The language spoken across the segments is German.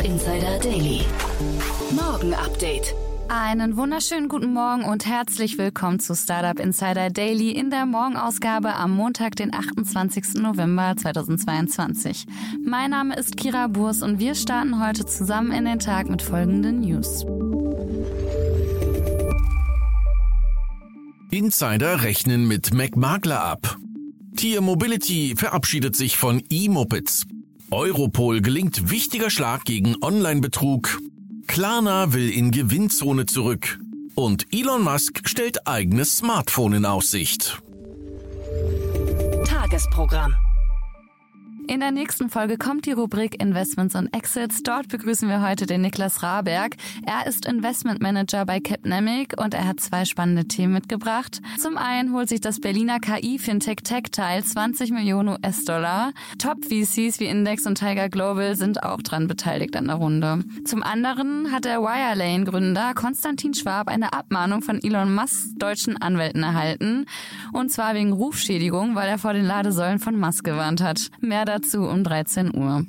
Startup Insider Daily. Morgen Update. Einen wunderschönen guten Morgen und herzlich willkommen zu Startup Insider Daily in der Morgenausgabe am Montag, den 28. November 2022. Mein Name ist Kira Burs und wir starten heute zusammen in den Tag mit folgenden News. Insider rechnen mit MacMakler ab. Tier Mobility verabschiedet sich von E-Mopeds. Europol gelingt wichtiger Schlag gegen Online-Betrug. Klarna will in Gewinnzone zurück. Und Elon Musk stellt eigenes Smartphone in Aussicht. Tagesprogramm. In der nächsten Folge kommt die Rubrik Investments und Exits. Dort begrüßen wir heute den Niklas Raberg. Er ist Investment Manager bei Capnemic und er hat zwei spannende Themen mitgebracht. Zum einen holt sich das Berliner KI-Fintech Tech-Teil 20 Millionen US-Dollar. Top-VCs wie Index und Tiger Global sind auch dran beteiligt an der Runde. Zum anderen hat der Wirelane-Gründer Konstantin Schwab eine Abmahnung von Elon Musks deutschen Anwälten erhalten. Und zwar wegen Rufschädigung, weil er vor den Ladesäulen von Musk gewarnt hat. Mehr dazu um 13 Uhr.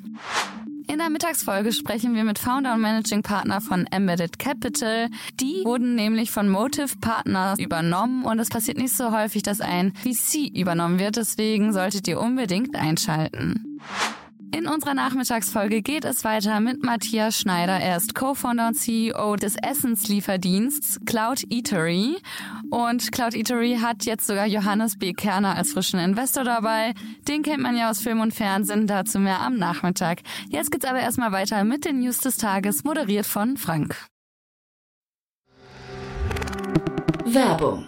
In der Mittagsfolge sprechen wir mit Founder und Managing Partner von Embedded Capital. Die wurden nämlich von Motive Partners übernommen und es passiert nicht so häufig, dass ein VC übernommen wird. Deswegen solltet ihr unbedingt einschalten. In unserer Nachmittagsfolge geht es weiter mit Matthias Schneider. Er ist Co-Founder und CEO des Essenslieferdiensts Cloud Eatery. Und Cloud Eatery hat jetzt sogar Johannes B. Kerner als frischen Investor dabei. Den kennt man ja aus Film und Fernsehen, dazu mehr am Nachmittag. Jetzt geht's aber erstmal weiter mit den News des Tages, moderiert von Frank. Werbung.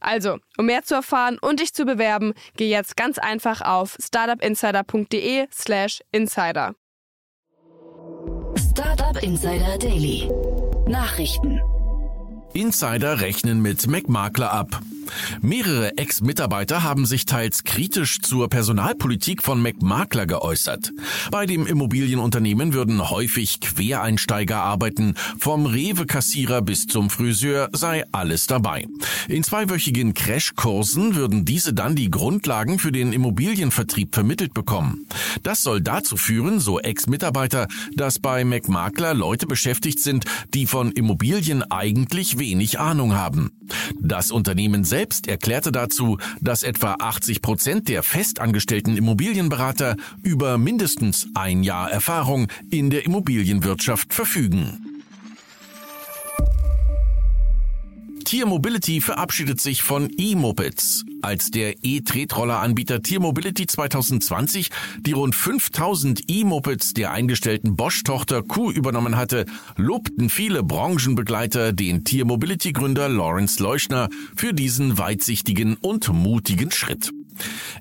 Also, um mehr zu erfahren und dich zu bewerben, geh jetzt ganz einfach auf startupinsider.de/slash insider. Startup Insider Daily. Nachrichten. Insider rechnen mit MacMakler ab. Mehrere Ex-Mitarbeiter haben sich teils kritisch zur Personalpolitik von MacMakler geäußert. Bei dem Immobilienunternehmen würden häufig Quereinsteiger arbeiten. Vom Rewe-Kassierer bis zum Friseur sei alles dabei. In zweiwöchigen Crashkursen würden diese dann die Grundlagen für den Immobilienvertrieb vermittelt bekommen. Das soll dazu führen, so Ex-Mitarbeiter, dass bei MacMakler Leute beschäftigt sind, die von Immobilien eigentlich wenig Ahnung haben. Das Unternehmen selbst erklärte dazu, dass etwa 80 Prozent der festangestellten Immobilienberater über mindestens ein Jahr Erfahrung in der Immobilienwirtschaft verfügen. Tier Mobility verabschiedet sich von E-Mopeds. Als der E-Tretroller-Anbieter Tier Mobility 2020 die rund 5000 E-Mopeds der eingestellten Bosch-Tochter Q übernommen hatte, lobten viele Branchenbegleiter den Tier Mobility-Gründer Lawrence Leuschner für diesen weitsichtigen und mutigen Schritt.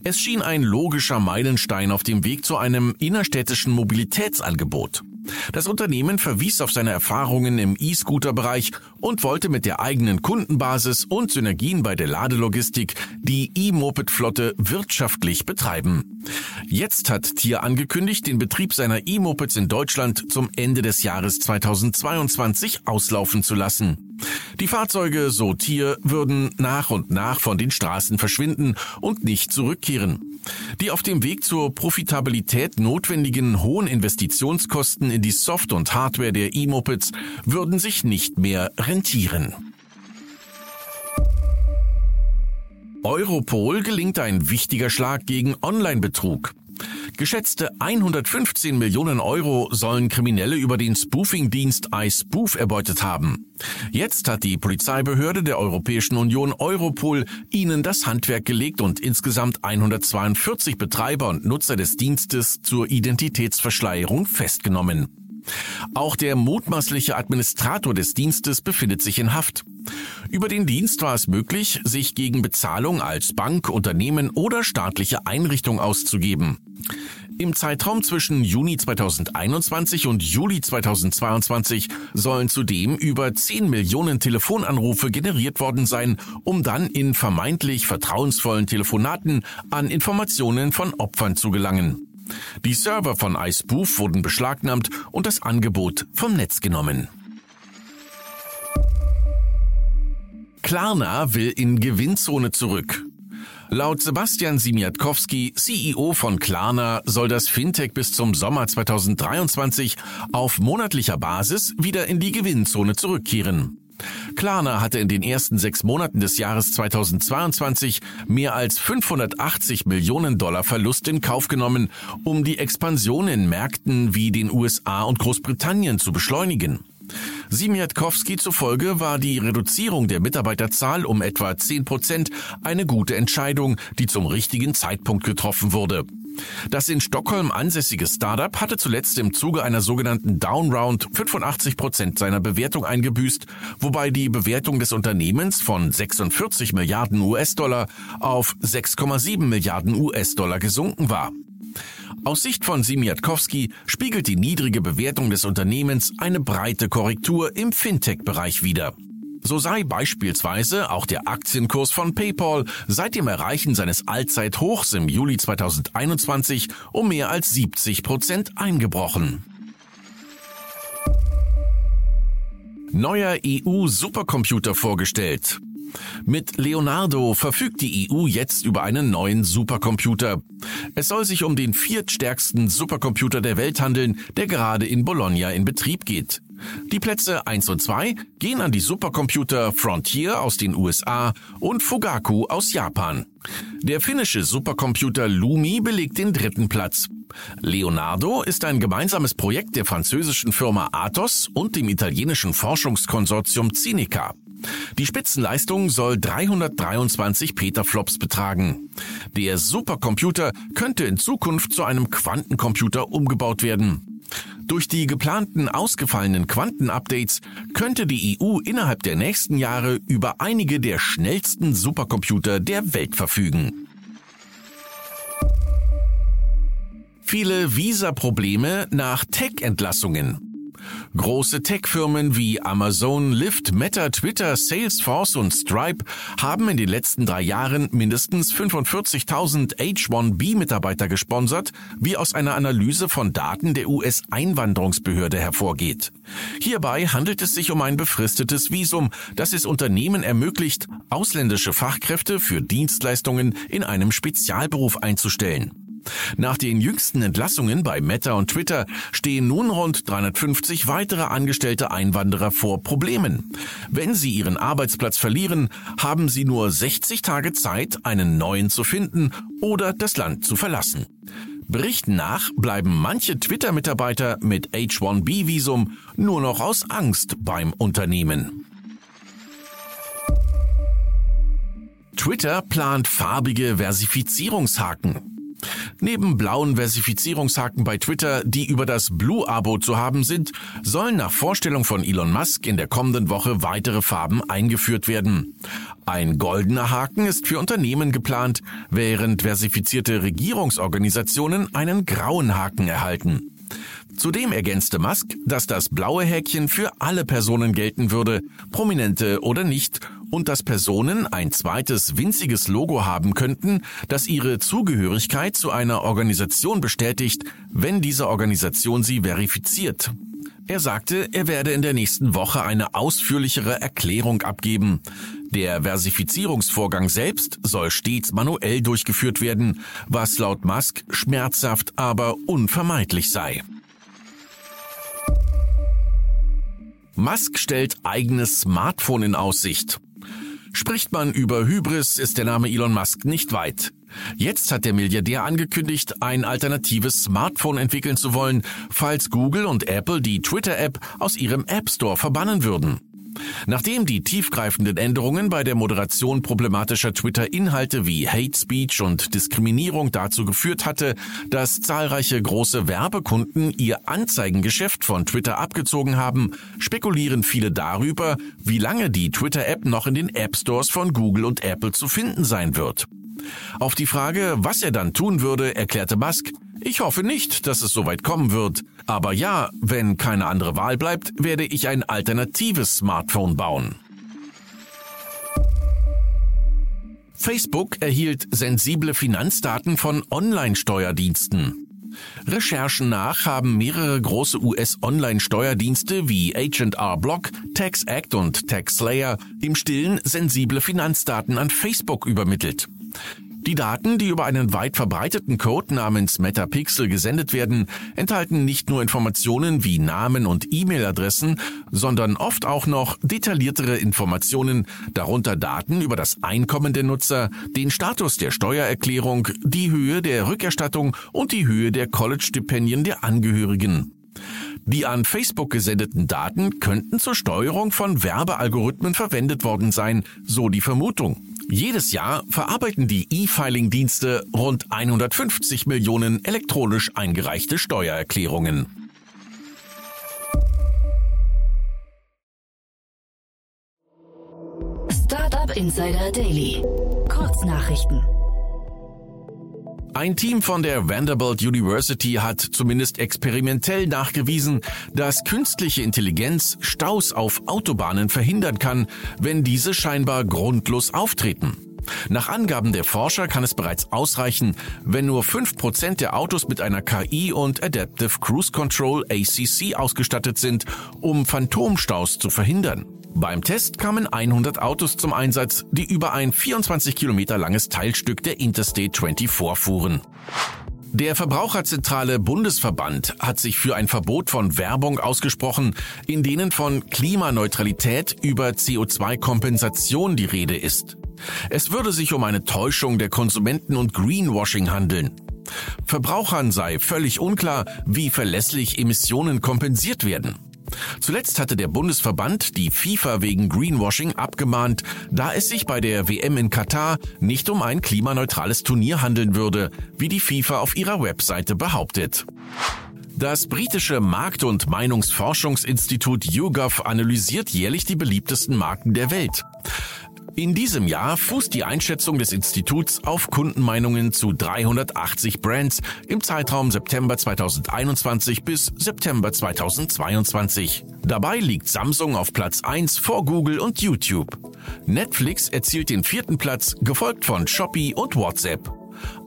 Es schien ein logischer Meilenstein auf dem Weg zu einem innerstädtischen Mobilitätsangebot. Das Unternehmen verwies auf seine Erfahrungen im E-Scooter-Bereich und wollte mit der eigenen Kundenbasis und Synergien bei der Ladelogistik die E-Moped-Flotte wirtschaftlich betreiben. Jetzt hat Tier angekündigt, den Betrieb seiner E-Mopeds in Deutschland zum Ende des Jahres 2022 auslaufen zu lassen. Die Fahrzeuge, so Tier, würden nach und nach von den Straßen verschwinden und nicht zurückkehren. Die auf dem Weg zur Profitabilität notwendigen hohen Investitionskosten in die Soft- und Hardware der E-Mopeds würden sich nicht mehr rentieren. Europol gelingt ein wichtiger Schlag gegen Online-Betrug. Geschätzte 115 Millionen Euro sollen Kriminelle über den Spoofing-Dienst iSpoof erbeutet haben. Jetzt hat die Polizeibehörde der Europäischen Union Europol ihnen das Handwerk gelegt und insgesamt 142 Betreiber und Nutzer des Dienstes zur Identitätsverschleierung festgenommen. Auch der mutmaßliche Administrator des Dienstes befindet sich in Haft. Über den Dienst war es möglich, sich gegen Bezahlung als Bank, Unternehmen oder staatliche Einrichtung auszugeben. Im Zeitraum zwischen Juni 2021 und Juli 2022 sollen zudem über 10 Millionen Telefonanrufe generiert worden sein, um dann in vermeintlich vertrauensvollen Telefonaten an Informationen von Opfern zu gelangen. Die Server von iSpoof wurden beschlagnahmt und das Angebot vom Netz genommen. Klarna will in Gewinnzone zurück. Laut Sebastian Simiatkowski, CEO von Klarna, soll das Fintech bis zum Sommer 2023 auf monatlicher Basis wieder in die Gewinnzone zurückkehren. Klarna hatte in den ersten sechs Monaten des Jahres 2022 mehr als 580 Millionen Dollar Verlust in Kauf genommen, um die Expansion in Märkten wie den USA und Großbritannien zu beschleunigen. Simiatkowski zufolge war die Reduzierung der Mitarbeiterzahl um etwa 10 Prozent eine gute Entscheidung, die zum richtigen Zeitpunkt getroffen wurde. Das in Stockholm ansässige Startup hatte zuletzt im Zuge einer sogenannten Downround 85 Prozent seiner Bewertung eingebüßt, wobei die Bewertung des Unternehmens von 46 Milliarden US-Dollar auf 6,7 Milliarden US-Dollar gesunken war. Aus Sicht von Simiatkowski spiegelt die niedrige Bewertung des Unternehmens eine breite Korrektur im Fintech-Bereich wider. So sei beispielsweise auch der Aktienkurs von PayPal seit dem Erreichen seines Allzeithochs im Juli 2021 um mehr als 70 Prozent eingebrochen. Neuer EU-Supercomputer vorgestellt. Mit Leonardo verfügt die EU jetzt über einen neuen Supercomputer. Es soll sich um den viertstärksten Supercomputer der Welt handeln, der gerade in Bologna in Betrieb geht. Die Plätze 1 und 2 gehen an die Supercomputer Frontier aus den USA und Fugaku aus Japan. Der finnische Supercomputer Lumi belegt den dritten Platz. Leonardo ist ein gemeinsames Projekt der französischen Firma Athos und dem italienischen Forschungskonsortium Cinica. Die Spitzenleistung soll 323 Petaflops betragen. Der Supercomputer könnte in Zukunft zu einem Quantencomputer umgebaut werden. Durch die geplanten ausgefallenen Quantenupdates könnte die EU innerhalb der nächsten Jahre über einige der schnellsten Supercomputer der Welt verfügen. Viele Visa-Probleme nach Tech-Entlassungen. Große Tech-Firmen wie Amazon, Lyft, Meta, Twitter, Salesforce und Stripe haben in den letzten drei Jahren mindestens 45.000 H1B-Mitarbeiter gesponsert, wie aus einer Analyse von Daten der US-Einwanderungsbehörde hervorgeht. Hierbei handelt es sich um ein befristetes Visum, das es Unternehmen ermöglicht, ausländische Fachkräfte für Dienstleistungen in einem Spezialberuf einzustellen. Nach den jüngsten Entlassungen bei Meta und Twitter stehen nun rund 350 weitere angestellte Einwanderer vor Problemen. Wenn sie ihren Arbeitsplatz verlieren, haben sie nur 60 Tage Zeit, einen neuen zu finden oder das Land zu verlassen. Berichten nach bleiben manche Twitter-Mitarbeiter mit H1B-Visum nur noch aus Angst beim Unternehmen. Twitter plant farbige Versifizierungshaken. Neben blauen Versifizierungshaken bei Twitter, die über das Blue-Abo zu haben sind, sollen nach Vorstellung von Elon Musk in der kommenden Woche weitere Farben eingeführt werden. Ein goldener Haken ist für Unternehmen geplant, während versifizierte Regierungsorganisationen einen grauen Haken erhalten. Zudem ergänzte Musk, dass das blaue Häkchen für alle Personen gelten würde, prominente oder nicht, und dass Personen ein zweites winziges Logo haben könnten, das ihre Zugehörigkeit zu einer Organisation bestätigt, wenn diese Organisation sie verifiziert. Er sagte, er werde in der nächsten Woche eine ausführlichere Erklärung abgeben. Der Versifizierungsvorgang selbst soll stets manuell durchgeführt werden, was laut Musk schmerzhaft, aber unvermeidlich sei. Musk stellt eigenes Smartphone in Aussicht. Spricht man über Hybris, ist der Name Elon Musk nicht weit. Jetzt hat der Milliardär angekündigt, ein alternatives Smartphone entwickeln zu wollen, falls Google und Apple die Twitter-App aus ihrem App Store verbannen würden. Nachdem die tiefgreifenden Änderungen bei der Moderation problematischer Twitter-Inhalte wie Hate Speech und Diskriminierung dazu geführt hatte, dass zahlreiche große Werbekunden ihr Anzeigengeschäft von Twitter abgezogen haben, spekulieren viele darüber, wie lange die Twitter-App noch in den App Stores von Google und Apple zu finden sein wird. Auf die Frage, was er dann tun würde, erklärte Musk, ich hoffe nicht, dass es soweit kommen wird. Aber ja, wenn keine andere Wahl bleibt, werde ich ein alternatives Smartphone bauen. Facebook erhielt sensible Finanzdaten von Online-Steuerdiensten. Recherchen nach haben mehrere große US-Online-Steuerdienste wie H&R Block, TaxAct und TaxSlayer im Stillen sensible Finanzdaten an Facebook übermittelt. Die Daten, die über einen weit verbreiteten Code namens Metapixel gesendet werden, enthalten nicht nur Informationen wie Namen und E-Mail-Adressen, sondern oft auch noch detailliertere Informationen, darunter Daten über das Einkommen der Nutzer, den Status der Steuererklärung, die Höhe der Rückerstattung und die Höhe der College-Stipendien der Angehörigen. Die an Facebook gesendeten Daten könnten zur Steuerung von Werbealgorithmen verwendet worden sein, so die Vermutung. Jedes Jahr verarbeiten die E-Filing-Dienste rund 150 Millionen elektronisch eingereichte Steuererklärungen. Startup Insider Daily. Kurznachrichten. Ein Team von der Vanderbilt University hat zumindest experimentell nachgewiesen, dass künstliche Intelligenz Staus auf Autobahnen verhindern kann, wenn diese scheinbar grundlos auftreten. Nach Angaben der Forscher kann es bereits ausreichen, wenn nur 5% der Autos mit einer KI und Adaptive Cruise Control ACC ausgestattet sind, um Phantomstaus zu verhindern. Beim Test kamen 100 Autos zum Einsatz, die über ein 24 Kilometer langes Teilstück der Interstate 24 fuhren. Der Verbraucherzentrale Bundesverband hat sich für ein Verbot von Werbung ausgesprochen, in denen von Klimaneutralität über CO2-Kompensation die Rede ist. Es würde sich um eine Täuschung der Konsumenten und Greenwashing handeln. Verbrauchern sei völlig unklar, wie verlässlich Emissionen kompensiert werden. Zuletzt hatte der Bundesverband die FIFA wegen Greenwashing abgemahnt, da es sich bei der WM in Katar nicht um ein klimaneutrales Turnier handeln würde, wie die FIFA auf ihrer Webseite behauptet. Das britische Markt- und Meinungsforschungsinstitut YouGov analysiert jährlich die beliebtesten Marken der Welt. In diesem Jahr fußt die Einschätzung des Instituts auf Kundenmeinungen zu 380 Brands im Zeitraum September 2021 bis September 2022. Dabei liegt Samsung auf Platz 1 vor Google und YouTube. Netflix erzielt den vierten Platz, gefolgt von Shopee und WhatsApp.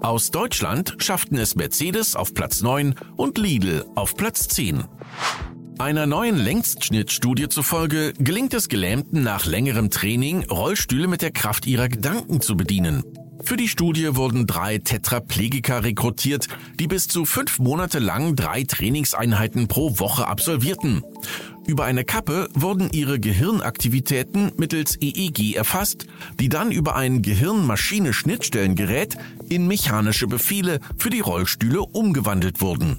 Aus Deutschland schafften es Mercedes auf Platz 9 und Lidl auf Platz 10. Einer neuen Längsschnittstudie zufolge gelingt es Gelähmten nach längerem Training, Rollstühle mit der Kraft ihrer Gedanken zu bedienen. Für die Studie wurden drei Tetraplegiker rekrutiert, die bis zu fünf Monate lang drei Trainingseinheiten pro Woche absolvierten. Über eine Kappe wurden ihre Gehirnaktivitäten mittels EEG erfasst, die dann über ein Gehirn-Maschine-Schnittstellengerät in mechanische Befehle für die Rollstühle umgewandelt wurden.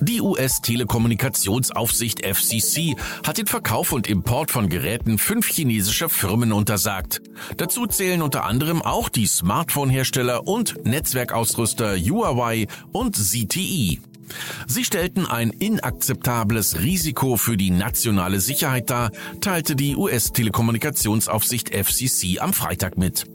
Die US-Telekommunikationsaufsicht FCC hat den Verkauf und Import von Geräten fünf chinesischer Firmen untersagt. Dazu zählen unter anderem auch die Smartphone-Hersteller und Netzwerkausrüster Huawei und ZTE. Sie stellten ein inakzeptables Risiko für die nationale Sicherheit dar, teilte die US-Telekommunikationsaufsicht FCC am Freitag mit.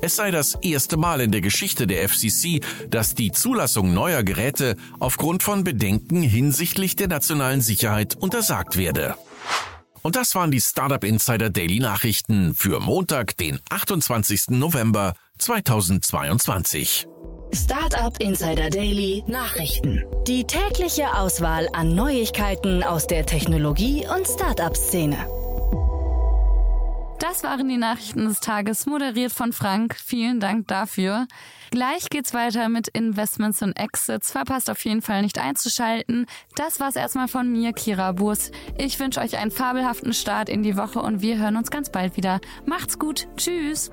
Es sei das erste Mal in der Geschichte der FCC, dass die Zulassung neuer Geräte aufgrund von Bedenken hinsichtlich der nationalen Sicherheit untersagt werde. Und das waren die Startup Insider Daily Nachrichten für Montag, den 28. November 2022. Startup Insider Daily Nachrichten. Die tägliche Auswahl an Neuigkeiten aus der Technologie- und Startup-Szene. Das waren die Nachrichten des Tages, moderiert von Frank. Vielen Dank dafür. Gleich geht's weiter mit Investments und Exits. Verpasst auf jeden Fall nicht einzuschalten. Das war's erstmal von mir, Kira Burs. Ich wünsche euch einen fabelhaften Start in die Woche und wir hören uns ganz bald wieder. Macht's gut. Tschüss.